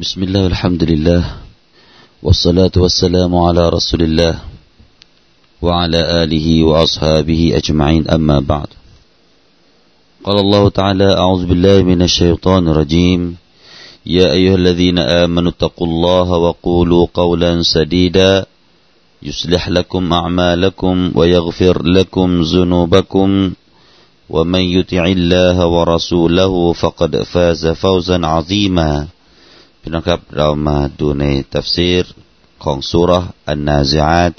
بسم الله والحمد لله والصلاة والسلام على رسول الله وعلى آله وأصحابه أجمعين أما بعد قال الله تعالى أعوذ بالله من الشيطان الرجيم يا أيها الذين آمنوا اتقوا الله وقولوا قولا سديدا يصلح لكم أعمالكم ويغفر لكم ذنوبكم ومن يطع الله ورسوله فقد فاز فوزا عظيما พี่น้องครับเรามาดูในตัฟซีรของสุรอันนาซิอาต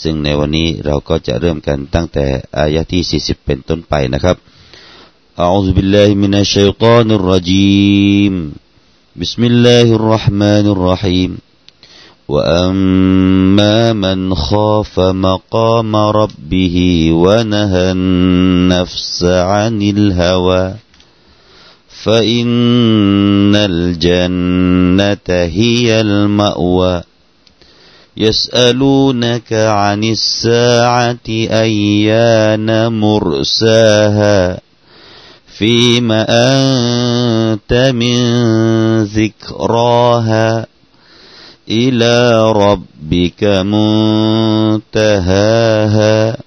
ซึ่งในวันนี้เราก็จะเริ่มกันตั้งแต่อายะที่ 40 เป็นต้นไปนะครับ أعوذ بالله من الشيطان الرجيم بسم الله الرحمن الرحيم وأما من خاف مقام ربه ونهى النفس عن الهوى فإن الجنة هي المأوى. يسألونك عن الساعة أيان مرساها. فيم أنت من ذكراها؟ إلى ربك منتهاها.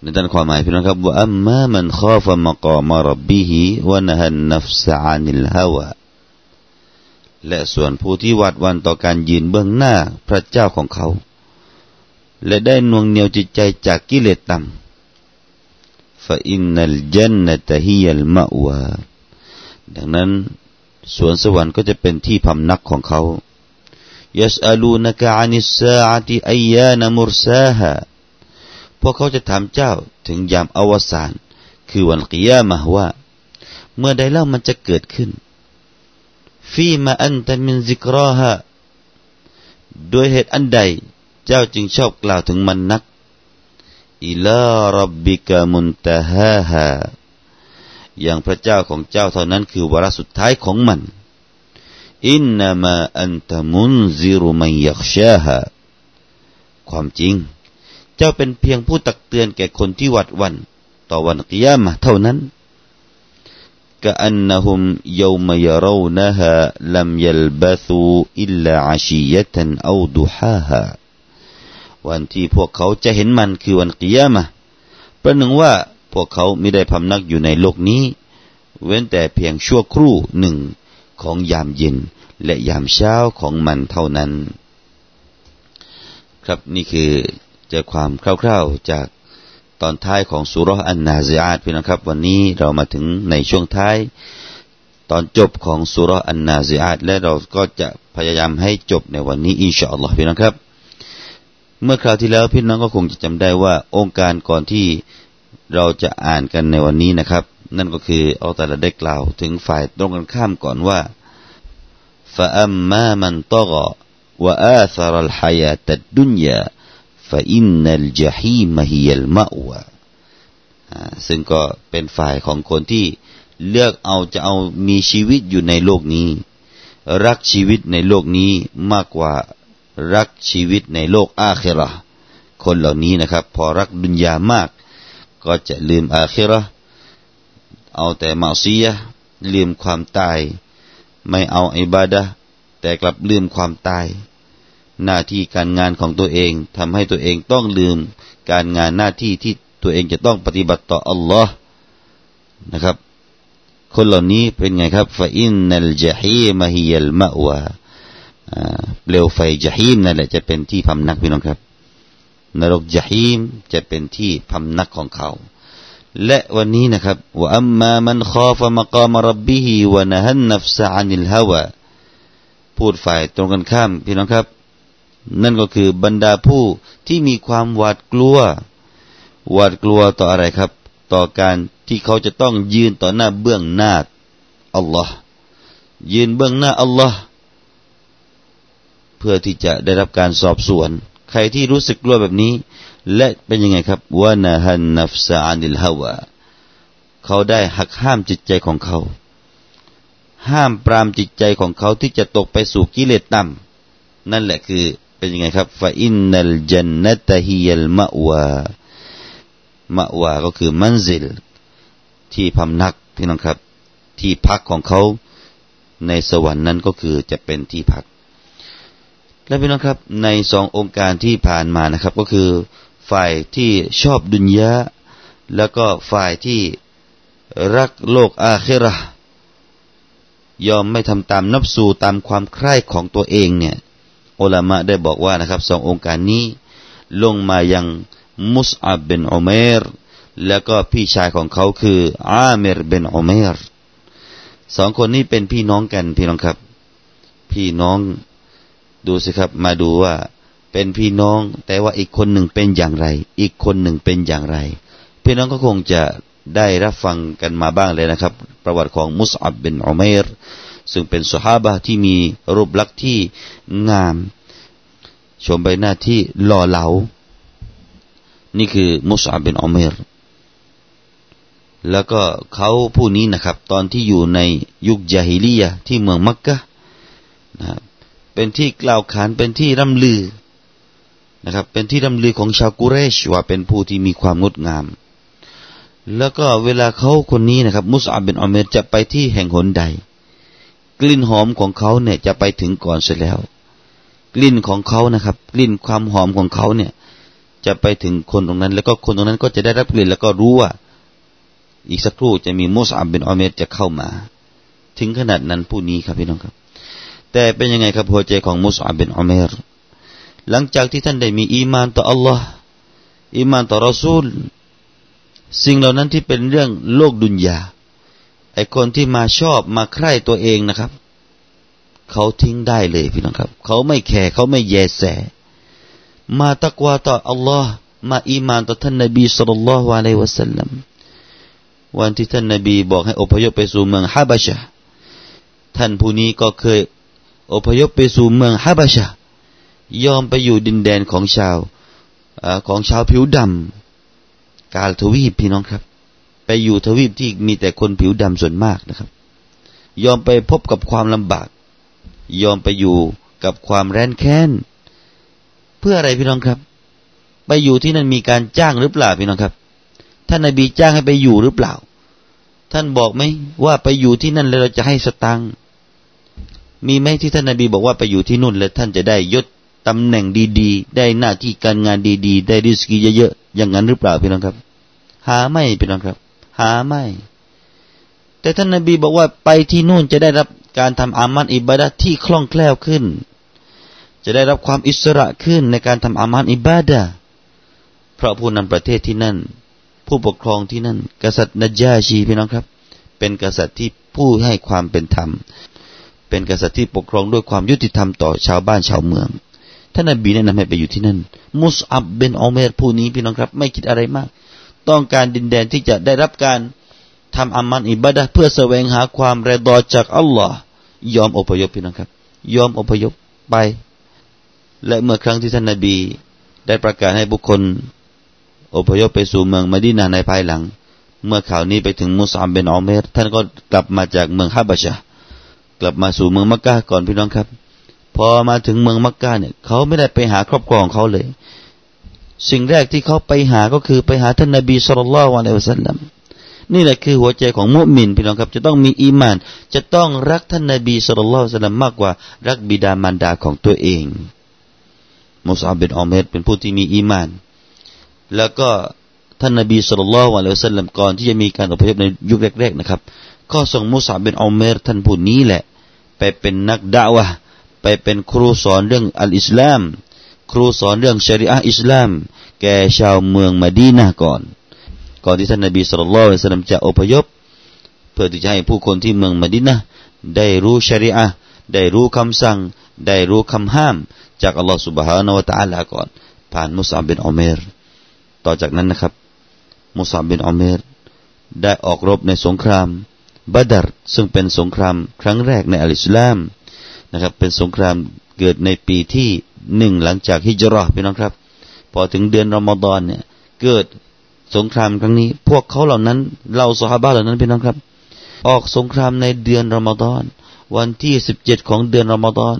ในด้านความหมายพี่น้องครับว่าอัมมามันข้อฟมกอมารบบิฮิวะนะฮันนัฟสานิลฮาวะและส่วนผู้ที่วัดวันต่อการยืนเบื้องหน้าพระเจ้าของเขา และได้นวงเหนียวจิตใจจากกิเลสต่ำฟาอินนัลจันนตะฮิยัลมะวาดังนั้นสวนสวรรค์ก็จะเป็นที่พำนักของเขายัสอลูนกะอานิสซาอติอัยยานมุรซาฮา พวกเขาจะถามเจ้าถึงยามอวสาน คือวันกิยามะว่า เมื่อใดเล่ามันจะเกิดขึ้นฟีมาอันตันมินซิกรอฮะโดยเหตุอันใด เจ้าจึงชอบกล่าวถึงมันนักอิลารับบิกามุนตาฮาฮาอย่างพระเจ้าของเจ้าเท่านั้นคือวาระสุดท้ายของมัน อินนามาอันตมุนซิรุมัยยักชาฮาความจริง เจ้าเป็นเพียงผู้ตักเตือนแก่คนที่หวัดวันต่อวันกิยามะเท่านั้นกะอันนะฮุมยามยารวนะฮะลัมยัลบาสูอิลลาอาชียะตันอูดูฮาฮะวันที่พวกเขาจะเห็นมันคือวันกิยามะประหนึ่งว่าพวกเขาไม่ได้พำนักอยู่ในโลกนี้ เว้นแต่เพียงชั่วครู่หนึ่งของยามเย็นและยามเช้าของมันเท่านั้น ครับนี่คือ ใจความคร่าวๆจากตอนท้ายของสุรอันนาซิอาตพี่นะครับ วันนี้เรามาถึงในช่วงท้าย ตอนจบของสุรอันนาซิอาตและเราก็จะพยายามให้จบในวันนี้อินชาอัลลอฮ์พี่นะครับ เมื่อคราวที่แล้วพี่น้องก็คงจะจำได้ว่าองค์การก่อนที่เราจะอ่านกันในวันนี้นะครับ นั่นก็คืออัลตลได้กล่าวถึงฝ่ายตรงกันข้ามก่อนว่าฟะอัมมามันตกวะอาธรัลฮายาตัดดุนยา ฟะอินนัลจฮีมฮิยัลมะวะซึ่งก็เป็นฝ่ายของคนที่เลือกเอาจะเอามีชีวิตอยู่ในโลกนี้ รักชีวิตในโลกนี้มากกว่ารักชีวิตในโลกอาเคราคนเหล่านี้นะครับ พอรักดุนยามาก ก็จะลืมอาคิรอเอาแต่มาซียะลืมความตาย ไม่เอาอิบาดะแต่กลับลืมความตาย หน้าที่การงานของตัวเองทำให้ตัวเองต้องลืม การงานหน้าที่ที่ตัวเองจะต้องปฏิบัติต่ออัลลอฮ์นะครับ คนเหล่านี้เป็นไงครับฟาอินนัลจฮีมฮิยัลมะวะเปลวไฟจฮีมนั่นแหละจะเป็นที่พำนักพี่น้องครับ นรกจฮีมจะเป็นที่พำนักของเขา และวันนี้นะครับว่าอัมมามันขอฟมกามรับบิฮิวะนะฮันนัฟซะอานิลฮาวะพูดฝ่ายตรงกันข้ามพี่น้องครับ นั่นก็คือบรรดาผู้ที่มีความหวาดกลัว หวาดกลัวต่ออะไรครับ ต่อการที่เขาจะต้องยืนต่อหน้าเบื้องหน้าอัลลอฮ์ยืนเบื้องหน้าอัลลอฮ์เพื่อที่จะได้รับการสอบสวน ใครที่รู้สึกกลัวแบบนี้ และเป็นยังไงครับวานะฮันนัฟซาอันิลฮาวาเขาได้หักห้ามจิตใจของเขา ห้ามปรามจิตใจของเขาที่จะตกไปสู่กิเลสต่ำนั่นแหละคือ เป็นยังไงครับฟาอินนัลจันนตฮิยัลมะวามะวาก็คือมันซิล ที่พำนักพี่น้องครับ ที่พักของเขาในสวรรค์นั้นก็คือจะเป็นที่พัก และพี่น้องครับ ในสององค์การที่ผ่านมานะครับ ก็คือฝ่ายที่ชอบดุนยะแล้วก็ฝ่ายที่รักโลกอาเคระยอมไม่ทำตามนับสูตามความใคร่ของตัวเองเนี่ย อัลามะได้บอกว่านะครับสององค์การนี้ ลงมายังมุสอับเบนอุเมรแล้วก็พี่ชายของเขาคืออาเมรเบนอุเมรสองคนนี้เป็นพี่น้องกันพี่น้องครับ พี่น้องดูสิครับ มาดูว่า เป็นพี่น้อง แต่ว่าอีกคนหนึ่งเป็นอย่างไร อีกคนหนึ่งเป็นอย่างไร พี่น้องก็คงจะได้รับฟังกันมาบ้างเลยนะครับ ประวัติของมุสอับเบนอุเมร ซึ่งเป็นสหาบะที่มีรูปลักษณ์ที่งาม ชมใบหน้าที่หล่อเหลา นี่คือมุสอับเบนอเมรแล้วก็เขาผู้นี้นะครับ ตอนที่อยู่ในยุคยาฮิลียที่เมืองมักกะนะเป็นที่กล่าวขานเป็นที่ร่ำลือนะครับ เป็นที่ร่ำลือของชาวกุเรชว่าเป็นผู้ที่มีความงดงาม แล้วก็เวลาเขาคนนี้นะครับ มุสอับเบนอเมรจะไปที่แห่งหนใด กลิ่นหอมของเขาเนี่ยจะไปถึงก่อนเสร็จแล้ว กลิ่นของเขานะครับ กลิ่นความหอมของเขาเนี่ย จะไปถึงคนตรงนั้น แล้วก็คนตรงนั้นก็จะได้รับกลิ่นแล้วก็รู้ว่า อีกสักครู่จะมีมุสอับเป็นอเมรจะเข้ามา ถึงขนาดนั้นผู้นี้ครับพี่น้องครับ แต่เป็นยังไงครับหัวใจของมุสอับเป็นอเมรหลังจากที่ท่านได้มีอีมานต่ออัลลอฮ์อีมานต่อรอซูล สิ่งเหล่านั้นที่เป็นเรื่องโลกดุนยา ไอคนที่มาชอบมาใคร่ตัวเองนะครับ เขาทิ้งได้เลยพี่น้องครับ เขาไม่แคร์เขาไม่แยแส มาตักวาต่ออัลลอฮ์มาอีมานต่อท่านนบีสุลต่านละฮ์วะลัยวะสัลลัมวันที่ท่านนบีบอกให้อพยพไปสู่เมืองฮาบะชะท่านผู้นี้ก็เคยอพยพไปสู่เมืองฮาบะชะยอมไปอยู่ดินแดนของชาวของชาวผิวดำกาลทวีปพี่น้องครับ ไปอยู่ทวีปที่มีแต่คนผิวดำส่วนมากนะครับ ยอมไปพบกับความลำบาก ยอมไปอยู่กับความแร้นแค้น เพื่ออะไรพี่น้องครับ ไปอยู่ที่นั่นมีการจ้างหรือเปล่าพี่น้องครับ ท่านนบีจ้างให้ไปอยู่หรือเปล่า ท่านบอกไหมว่าไปอยู่ที่นั่นแล้วเราจะให้สตังมีไหมที่ท่านนบีบอกว่าไปอยู่ที่นู่นแล้วท่านจะได้ยศตำแหน่งดีๆ ได้หน้าที่การงานดีๆ ได้ริสกีเยอะๆอย่างนั้นหรือเปล่าพี่น้องครับ หาไม่พี่น้องครับ หาไม่ แต่ท่านนบีบอกว่าไปที่นู่นจะได้รับการทำอามันอิบาดะที่คล่องแคล่วขึ้น จะได้รับความอิสระขึ้นในการทำอามันอิบาดะเพราะผู้นำประเทศที่นั่น ผู้ปกครองที่นั่น กษัตริย์นจาชีพี่น้องครับ เป็นกษัตริย์ที่ผู้ให้ความเป็นธรรม เป็นกษัตริย์ที่ปกครองด้วยความยุติธรรมต่อชาวบ้านชาวเมืองท่านนบีแนะนำให้ไปอยู่ที่นั่น มุสอับเบนอเมรผู้นี้พี่น้องครับ ไม่คิดอะไรมาก ต้องการดินแดนที่จะได้รับการทำอามันอิบาดะเพื่อแสวงหาความรดอจากอัลลอฮ์ยอมอพยพพี่น้องครับ ยอมอพยพไป และเมื่อครั้งที่ท่านนบี ได้ประกาศให้บุคคล อพยพไปสู่เมืองมดีนาในภายหลัง เมื่อข่าวนี้ไปถึงมุสามเบนออเมรท่านก็กลับมาจากเมืองฮาบะชะกลับมาสู่เมืองมักกะก่อนพี่น้องครับ พอมาถึงเมืองมักกะเนี่ยเขาไม่ได้ไปหาครอบครัวของเขาเลย สิ่งแรกที่เขาไปหาก็คือไปหาท่านนบีสุลต่านละวะลัยวะสัลลัมนี่แหละคือหัวใจของมุมินพี่น้องครับ จะต้องมีอีมาน จะต้องรักท่านนบีสุลต่านละสัลลัมมากกว่า รักบิดามารดาของตัวเองมุสอับเบนออเมรเป็นผู้ที่มีอีมาน แล้วก็ท่านนบีสุลต่านละวะเลสัลลัมก่อนที่จะมีการอพยพในยุคแรกๆนะครับ ก็ส่งมุสอาเป็นอัลเมรท่านผู้นี้แหละ ไปเป็นนักด่าวะไปเป็นครูสอนเรื่องอัลอิสลาม ครูสอนเรื่องชริอะอิสลาม แก่ชาวเมืองมาดีนาก่อน ก่อนที่ท่านนบีสุลต่านสลัมจะอพยพ เพื่อที่จะให้ผู้คนที่เมืองมาดีนาได้รู้ชริอะได้รู้คำสั่ง ได้รู้คำห้าม จากอัลลอฮฺสุบฮานาวะตะอัลาก่อน ผ่านมุสลิบินอุเมรต่อจากนั้นนะครับ มุสลิบินอุเมรได้ออกรบในสงครามบาดัรซึ่งเป็นสงครามครั้งแรกในอัลอิสลามนะครับ เป็นสงครามเกิดในปีที่ หนึ่งหลังจากฮิจรัชพี่น้องครับ พอถึงเดือนรอมฎอนเนี่ย เกิดสงครามครั้งนี้ พวกเขาเหล่านั้นเราสหบ้าเหล่านั้นพี่น้องครับ ออกสงครามในเดือนรอมฎอน วันที่สิบเจ็ดของเดือนรอมฎอน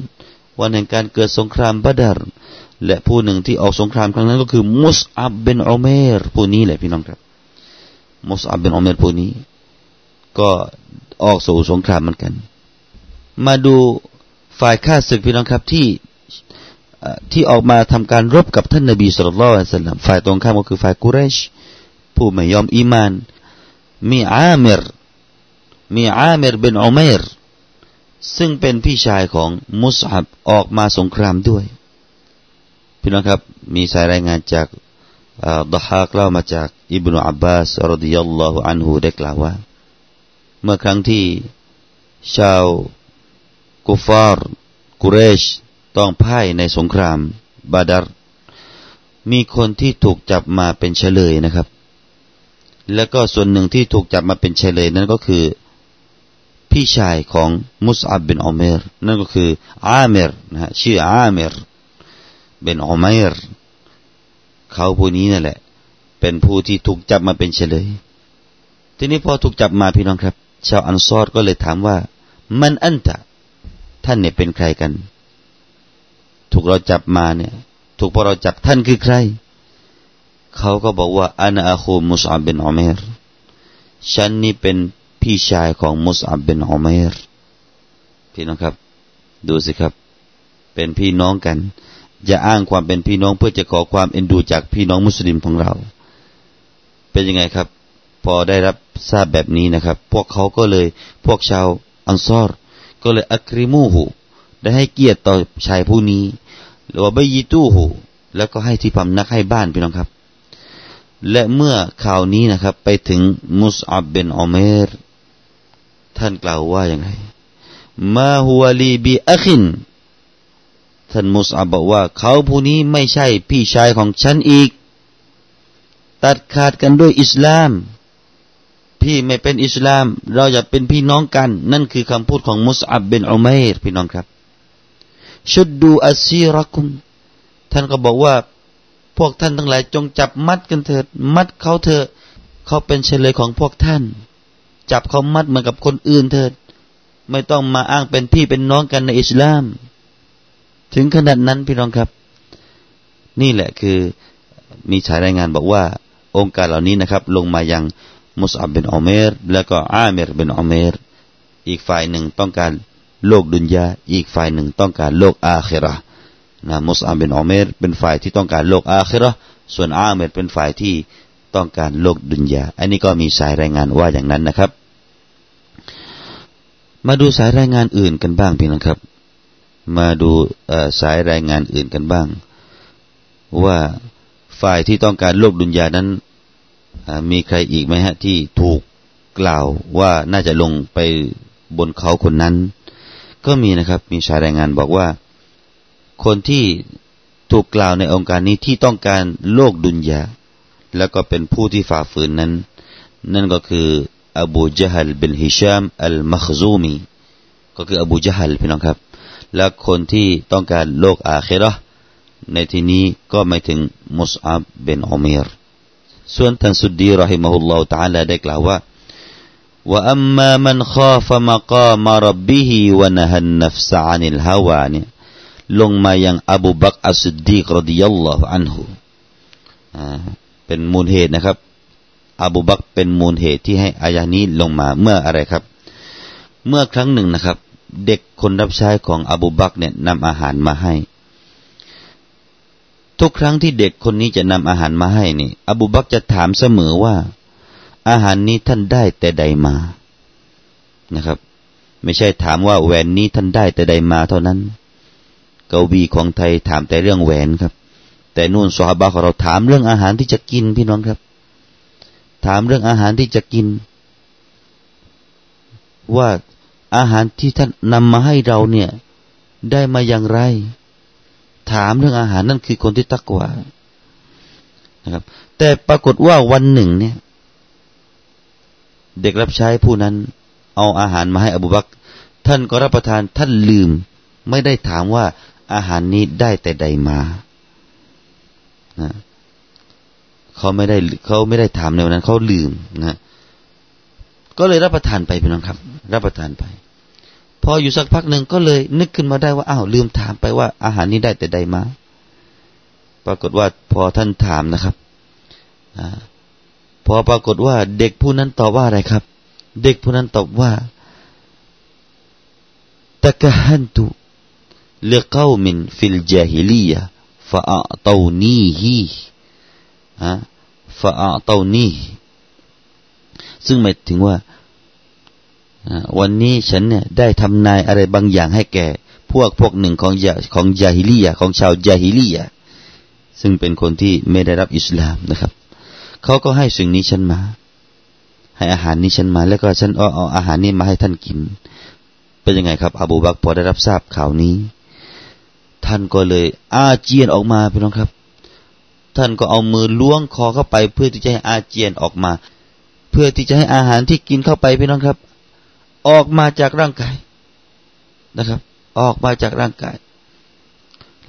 วันแห่งการเกิดสงครามบัดรและผู้หนึ่งที่ออกสงครามครั้งนั้นก็คือมุสอับเบนอุเมรผู้นี้แหละพี่น้องครับ มุสอับเบนอุเมรผู้นี้ ก็ออกสู่สงครามเหมือนกัน มาดูฝ่ายข้าศึกพี่น้องครับที่ ที่ออกมาทำการรบกับท่านนบีสุลต่านสัลลัมฝ่ายตรงข้ามก็คือฝ่ายกุเรช ผู้ไม่ยอมอีมาน มีอาเมรมีอาเมรเป็นอุเมรซึ่งเป็นพี่ชายของมุสฮับออกมาสงครามด้วย พี่น้องครับมีสายรายงานจากดะฮากเล่ามาจากอิบนุอับบาสรดิยัลลอฮุอันฮูได้กล่าวว่า เมื่อครั้งที่ชาวกุฟาร์กุเรช ต้องพ่ายในสงครามบาดารมีคนที่ถูกจับมาเป็นเฉลยนะครับ แล้วก็ส่วนหนึ่งที่ถูกจับมาเป็นเฉลยนั้นก็คือ พี่ชายของมุสอับบินอเมรนั่นก็คืออาเมรนะฮะชื่ออาเมรเป็นอเมรเขาผู้นี้นั่นแหละ เป็นผู้ที่ถูกจับมาเป็นเฉลย ทีนี้พอถูกจับมาพี่น้องครับ ชาวอันซอรก็เลยถามว่า มันอันตะท่านเนี่ยเป็นใครกัน ถูกเราจับมาเนี่ย ถูกพอเราจับท่านคือใคร เขาก็บอกว่าอานาอาคูมุสอับเบนอุเมรฉันนี่เป็นพี่ชายของมุสอับเบนอุเมรพี่น้องครับ ดูสิครับ เป็นพี่น้องกันอย่าอ้างความเป็นพี่น้องเพื่อจะขอความเอ็นดูจากพี่น้องมุสลิมของเรา เป็นยังไงครับ พอได้รับทราบแบบนี้นะครับ พวกเขาก็เลยพวกชาวอันซอรก็เลยอัคริมูหู ได้ให้เกียรติต่อชายผู้นี้หรือว่าใบยีตู้หูแล้วก็ให้ที่พำนักให้บ้านพี่น้องครับ และเมื่อข่าวนี้นะครับ ไปถึงมุสอับเบนอเมร ท่านกล่าวว่าอย่างไรมาฮุวลีบีอัคินท่านมุสอับบอกว่า เขาผู้นี้ไม่ใช่พี่ชายของฉันอีก ตัดขาดกันด้วยอิสลาม พี่ไม่เป็นอิสลาม เราจะเป็นพี่น้องกัน นั่นคือคำพูดของมุสอับเบนอุมัยรพี่น้องครับ ชุดดูอัซีรักุม ท่านก็บอกว่า พวกท่านทั้งหลายจงจับมัดกันเถิด มัดเขาเถอะเขาเป็นเฉลยของพวกท่าน จับเขามัดเหมือนกับคนอื่นเถิด ไม่ต้องมาอ้างเป็นพี่เป็นน้องกันในอิสลาม ถึงขนาดนั้นพี่น้องครับ นี่แหละคือมีสายรายงานบอกว่า องค์การเหล่านี้นะครับ ลงมายังมุสอับเป็นอเมร แล้วก็อาเมรเป็นอเมร อีกฝ่ายหนึ่งต้องการ โลกดุนยาอีกฝ่ายหนึ่งต้องการโลกอาคิระนะมุสอับเป็นอเมรเป็นฝ่ายที่ต้องการโลกอาคิระส่วนอาเมรเป็นฝ่ายที่ต้องการโลกดุนยาอันนี้ก็มีสายรายงานว่าอย่างนั้นนะครับ มาดูสายรายงานอื่นกันบ้างพี่น้องครับ มาดูสายรายงานอื่นกันบ้าง ว่าฝ่ายที่ต้องการโลกดุนยานั้นมีใครอีกไหมฮะที่ถูกกล่าวว่าน่าจะลงไปบนเขาคนนั้น ก็มีนะครับ มีสายรายงานบอกว่า คนที่ถูกกล่าวในองค์การนี้ที่ต้องการโลกดุนยาแล้วก็เป็นผู้ที่ฝ่าฝืนนั้น นั่นก็คืออบูจฮัลบินฮิชามอัลมัคซูมีก็คืออบูจฮัลพี่น้องครับ และคนที่ต้องการโลกอาคิรอในที่นี้ก็ไม่ถึงมุสอับเบนอุมิรส่วนท่านสุดดีรหิมะฮุลลอฮฺตาลาได้กล่าวว่า وأما من خاف مقام ربه ونهى النفس عن الهوى เนี่ยลงมายังอบูบักอัสดดีกรดิยัลลอฮุอันฮุเป็นมูลเหตุนะครับ อบูบักเป็นมูลเหตุที่ให้อายานี้ลงมาเมื่ออะไรครับ เมื่อครั้งหนึ่งนะครับเด็กคนรับใช้ของอบูบักเนี่ยนำอาหารมาให้ ทุกครั้งที่เด็กคนนี้จะนำอาหารมาให้นี่ อบูบักจะถามเสมอว่า อาหารนี้ท่านได้แต่ใดมานะครับ ไม่ใช่ถามว่าแหวนนี้ท่านได้แต่ใดมาเท่านั้นกวีของไทยถามแต่เรื่องแหวนครับ แต่นู่นสฮาบะของเราถามเรื่องอาหารที่จะกินพี่น้องครับ ถามเรื่องอาหารที่จะกิน ว่าอาหารที่ท่านนำมาให้เราเนี่ย ได้มาอย่างไร ถามเรื่องอาหารนั่นคือคนที่ตักว่านะครับ แต่ปรากฏว่าวันหนึ่งเนี่ย เด็กรับใช้ผู้นั้น เอาอาหารมาให้อบูบักท่านก็รับประทานท่านลืม ไม่ได้ถามว่าอาหารนี้ได้แต่ใดมานะเขาไม่ได้เขาไม่ได้ถามในวันนั้นเขาลืมนะก็เลยรับประทานไปพี่น้องครับ รับประทานไป พออยู่สักพักหนึ่งก็เลยนึกขึ้นมาได้ว่าอ้าวลืมถามไปว่า อาหารนี้ได้แต่ใดมา ปรากฏว่าพอท่านถามนะครับอ พอปรากฏว่า เด็กผู้นั้นตอบว่าอะไรครับ เด็กผู้นั้นตอบว่าตะกะฮันตุเลกามินฟิลจาฮิลียะฟะอัตวนีฮีฮะฟะอัตวนีซึ่งหมายถึงว่าวันนี้ฉันเนี่ยได้ทำนายอะไรบางอย่างให้แก่ พวกพวกหนึ่งของยาของยาฮิลียะของชาวยาฮิลียะซึ่งเป็นคนที่ไม่ได้รับอิสลามนะครับ เขาก็ให้สิ่งนี้ฉันมา ให้อาหารนี้ฉันมา แล้วก็ฉันเอาเอาอาหารนี้มาให้ท่านกิน เป็นยังไงครับ อบูบักพอได้รับทราบข่าวนี้ ท่านก็เลย อาเจียนออกมาพี่น้องครับ ท่านก็เอามือล้วงคอเข้าไป เพื่อที่จะให้อาเจียนออกมา เพื่อที่จะให้อาหารที่กินเข้าไปพี่น้องครับ ออกมาจากร่างกายนะครับ ออกมาจากร่างกาย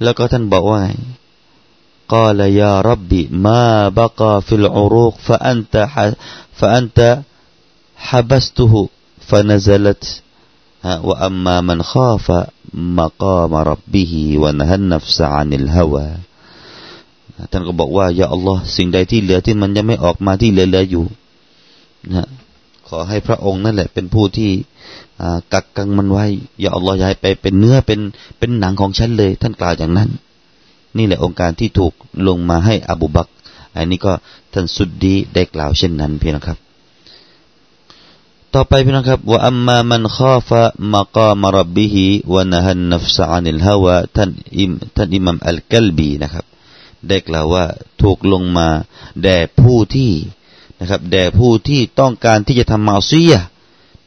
แล้วก็ท่านบอกว่าไง قال يا ربي ما بقى في العروق فأنت فأنت حبسته فنزلت وأما من خاف مقام ربه ونهى النفس عن الهوى ท่านก็บอกว่าอย่าอัลลอฮ์สิ่งใดที่เหลือที่มันยังไม่ออกมาที่เหลือๆอยู่นะขอให้พระองค์นั่นแหละเป็นผู้ที่กักกังมันไว้อย่าอัลลอฮ์ย้ายไปเป็นเนื้อเป็นเป็นหนังของฉันเลย ท่านกล่าวอย่างนั้น นี่แหละองค์การที่ถูกลงมาให้อบูบักอันนี้ก็ท่านสุดดีได้กล่าวเช่นนั้นเพียงนะครับ ต่อไปพี่น้องครับว่าอัมมามันข้าฟะมากามรับบิฮิวะนะฮันนัฟซานิลฮาวะท่านอิมท่านอิมามอัลกัลบีนะครับ ได้กล่าวว่าถูกลงมาแด่ผู้ที่นะครับ แด่ผู้ที่ต้องการที่จะทำมาซีย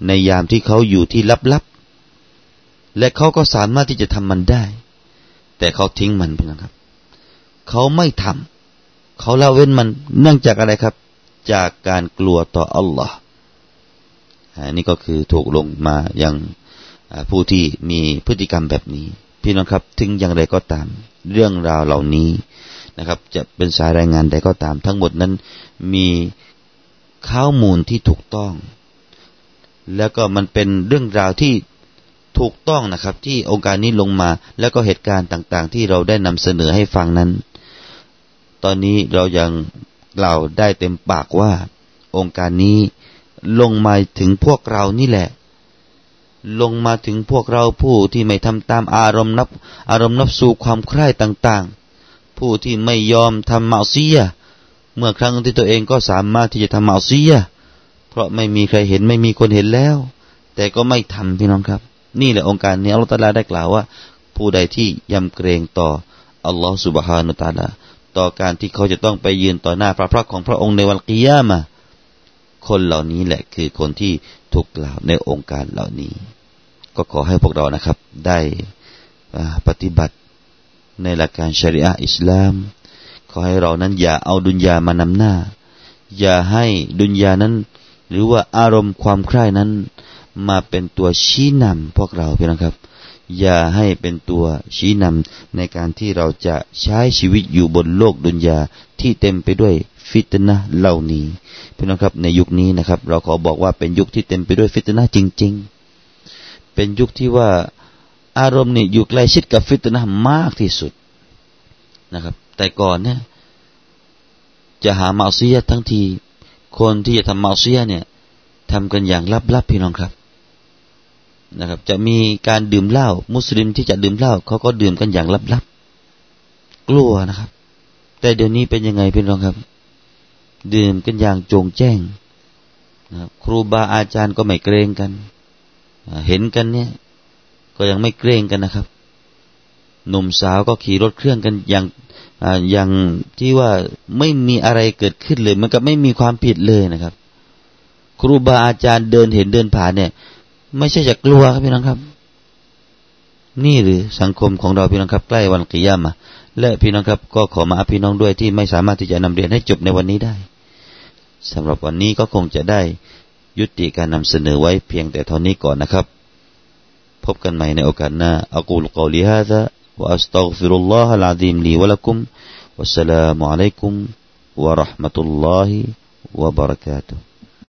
ในยามที่เขาอยู่ที่ลับๆและเขาก็สามารถที่จะทำมันได้ แต่เขาทิ้งมันไปนะครับ เขาไม่ทำเขาละเว้นมันเนื่องจากอะไรครับ จากการกลัวต่ออัลลอฮ์อันนี้ก็คือถูกลงมาอย่างผู้ที่มีพฤติกรรมแบบนี้ พี่น้องครับ ถึงอย่างไรก็ตาม เรื่องราวเหล่านี้นะครับ จะเป็นสายรายงานใดก็ตาม ทั้งหมดนั้นมีข้อมูลที่ถูกต้อง แล้วก็มันเป็นเรื่องราวที่ถูกต้องนะครับ ที่องค์การนี้ลงมา แล้วก็เหตุการณ์ต่าง ๆ ที่เราได้นำเสนอให้ฟังนั้น ตอนนี้เรายังกล่าได้เต็มปากว่า องค์การนี้ลงมาถึงพวกเรานี่แหละ ลงมาถึงพวกเราผู้ที่ไม่ทำตามอารมณ์นับ อารมณ์นับสู่ความใคร่ต่าง ๆ ผู้ที่ไม่ยอมทำเมาเซียเมื่อครั้งที่ตัวเองก็สามารถที่จะทำเมาเซียเพราะไม่มีใครเห็นไม่มีคนเห็นแล้ว แต่ก็ไม่ทำพี่น้องครับ นี่แหละองค์การนี้อัลลอฮฺตาลาได้กล่าวว่า ผู้ใดที่ยำเกรงต่ออัลลอฮฺสุบฮานุตาลา ต่อการที่เขาจะต้องไปยืนต่อหน้าพระพักของพระองค์ในวันกิยามะคนเหล่านี้แหละคือคนที่ถูกกล่าวในองค์การเหล่านี้ ก็ขอให้พวกเรานะครับ ได้ปฏิบัติในหลักการชริอะอิสลาม ขอให้เรานั้นอย่าเอาดุนยามานำหน้า อย่าให้ดุนยานั้น หรือว่าอารมณ์ความใคร่นั้น มาเป็นตัวชี้นำพวกเราเพี่นะครับ อย่าให้เป็นตัวชี้นำในการที่เราจะใช้ชีวิตอยู่บนโลกดุนยาที่เต็มไปด้วยฟิตนะเหล่านี้พี่น้องครับในยุคนี้นะครับ เราขอบอกว่าเป็นยุคที่เต็มไปด้วยฟิตนะจริง ๆ เป็นยุคที่ว่าอารมณ์นี่อยู่ใกล้ชิดกับฟิตนะมากที่สุดนะครับ แต่ก่อนเนี่ย จะหามาเซียทั้งที คนที่จะทำมาเซียเนี่ยทำกันอย่างลับๆพี่น้องครับ นะครับ จะมีการดื่มเหล้ามุสลิมที่จะดื่มเหล้าเขาก็ดื่มกันอย่างลับๆ กลัวนะครับ แต่เดี๋ยวนี้เป็นยังไงพี่น้องครับ ดื่มกันอย่างโจงแจ้งนะครับครูบาอาจารย์ก็ไม่เกรงกัน เห็นกันเนี่ย ก็ยังไม่เกรงกันนะครับ หนุ่มสาวก็ขี่รถเครื่องกันอย่างอย่างที่ว่าไม่มีอะไรเกิดขึ้นเลย มันก็ไม่มีความผิดเลยนะครับ ครูบาอาจารย์เดินเห็นเดินผ่านเนี่ย ไม่ใช่จะกลัวครับพี่น้องครับ นี่หรือสังคมของเราพี่น้องครับ ใกล้วันกิยามะและพี่น้องครับ ก็ขอมาพี่น้องด้วยที่ไม่สามารถที่จะนำเรียนให้จบในวันนี้ได้ สำหรับวันนี้ก็คงจะได้ยุติการนำเสนอไว้เพียงแต่เท่านี้ก่อนนะครับ พบกันใหม่ในโอกาสหน้าอักูลกอลิฮะซะ وأستغفر الله العظيم لي ولكم والسلام عليكم ورحمة الله وبركاته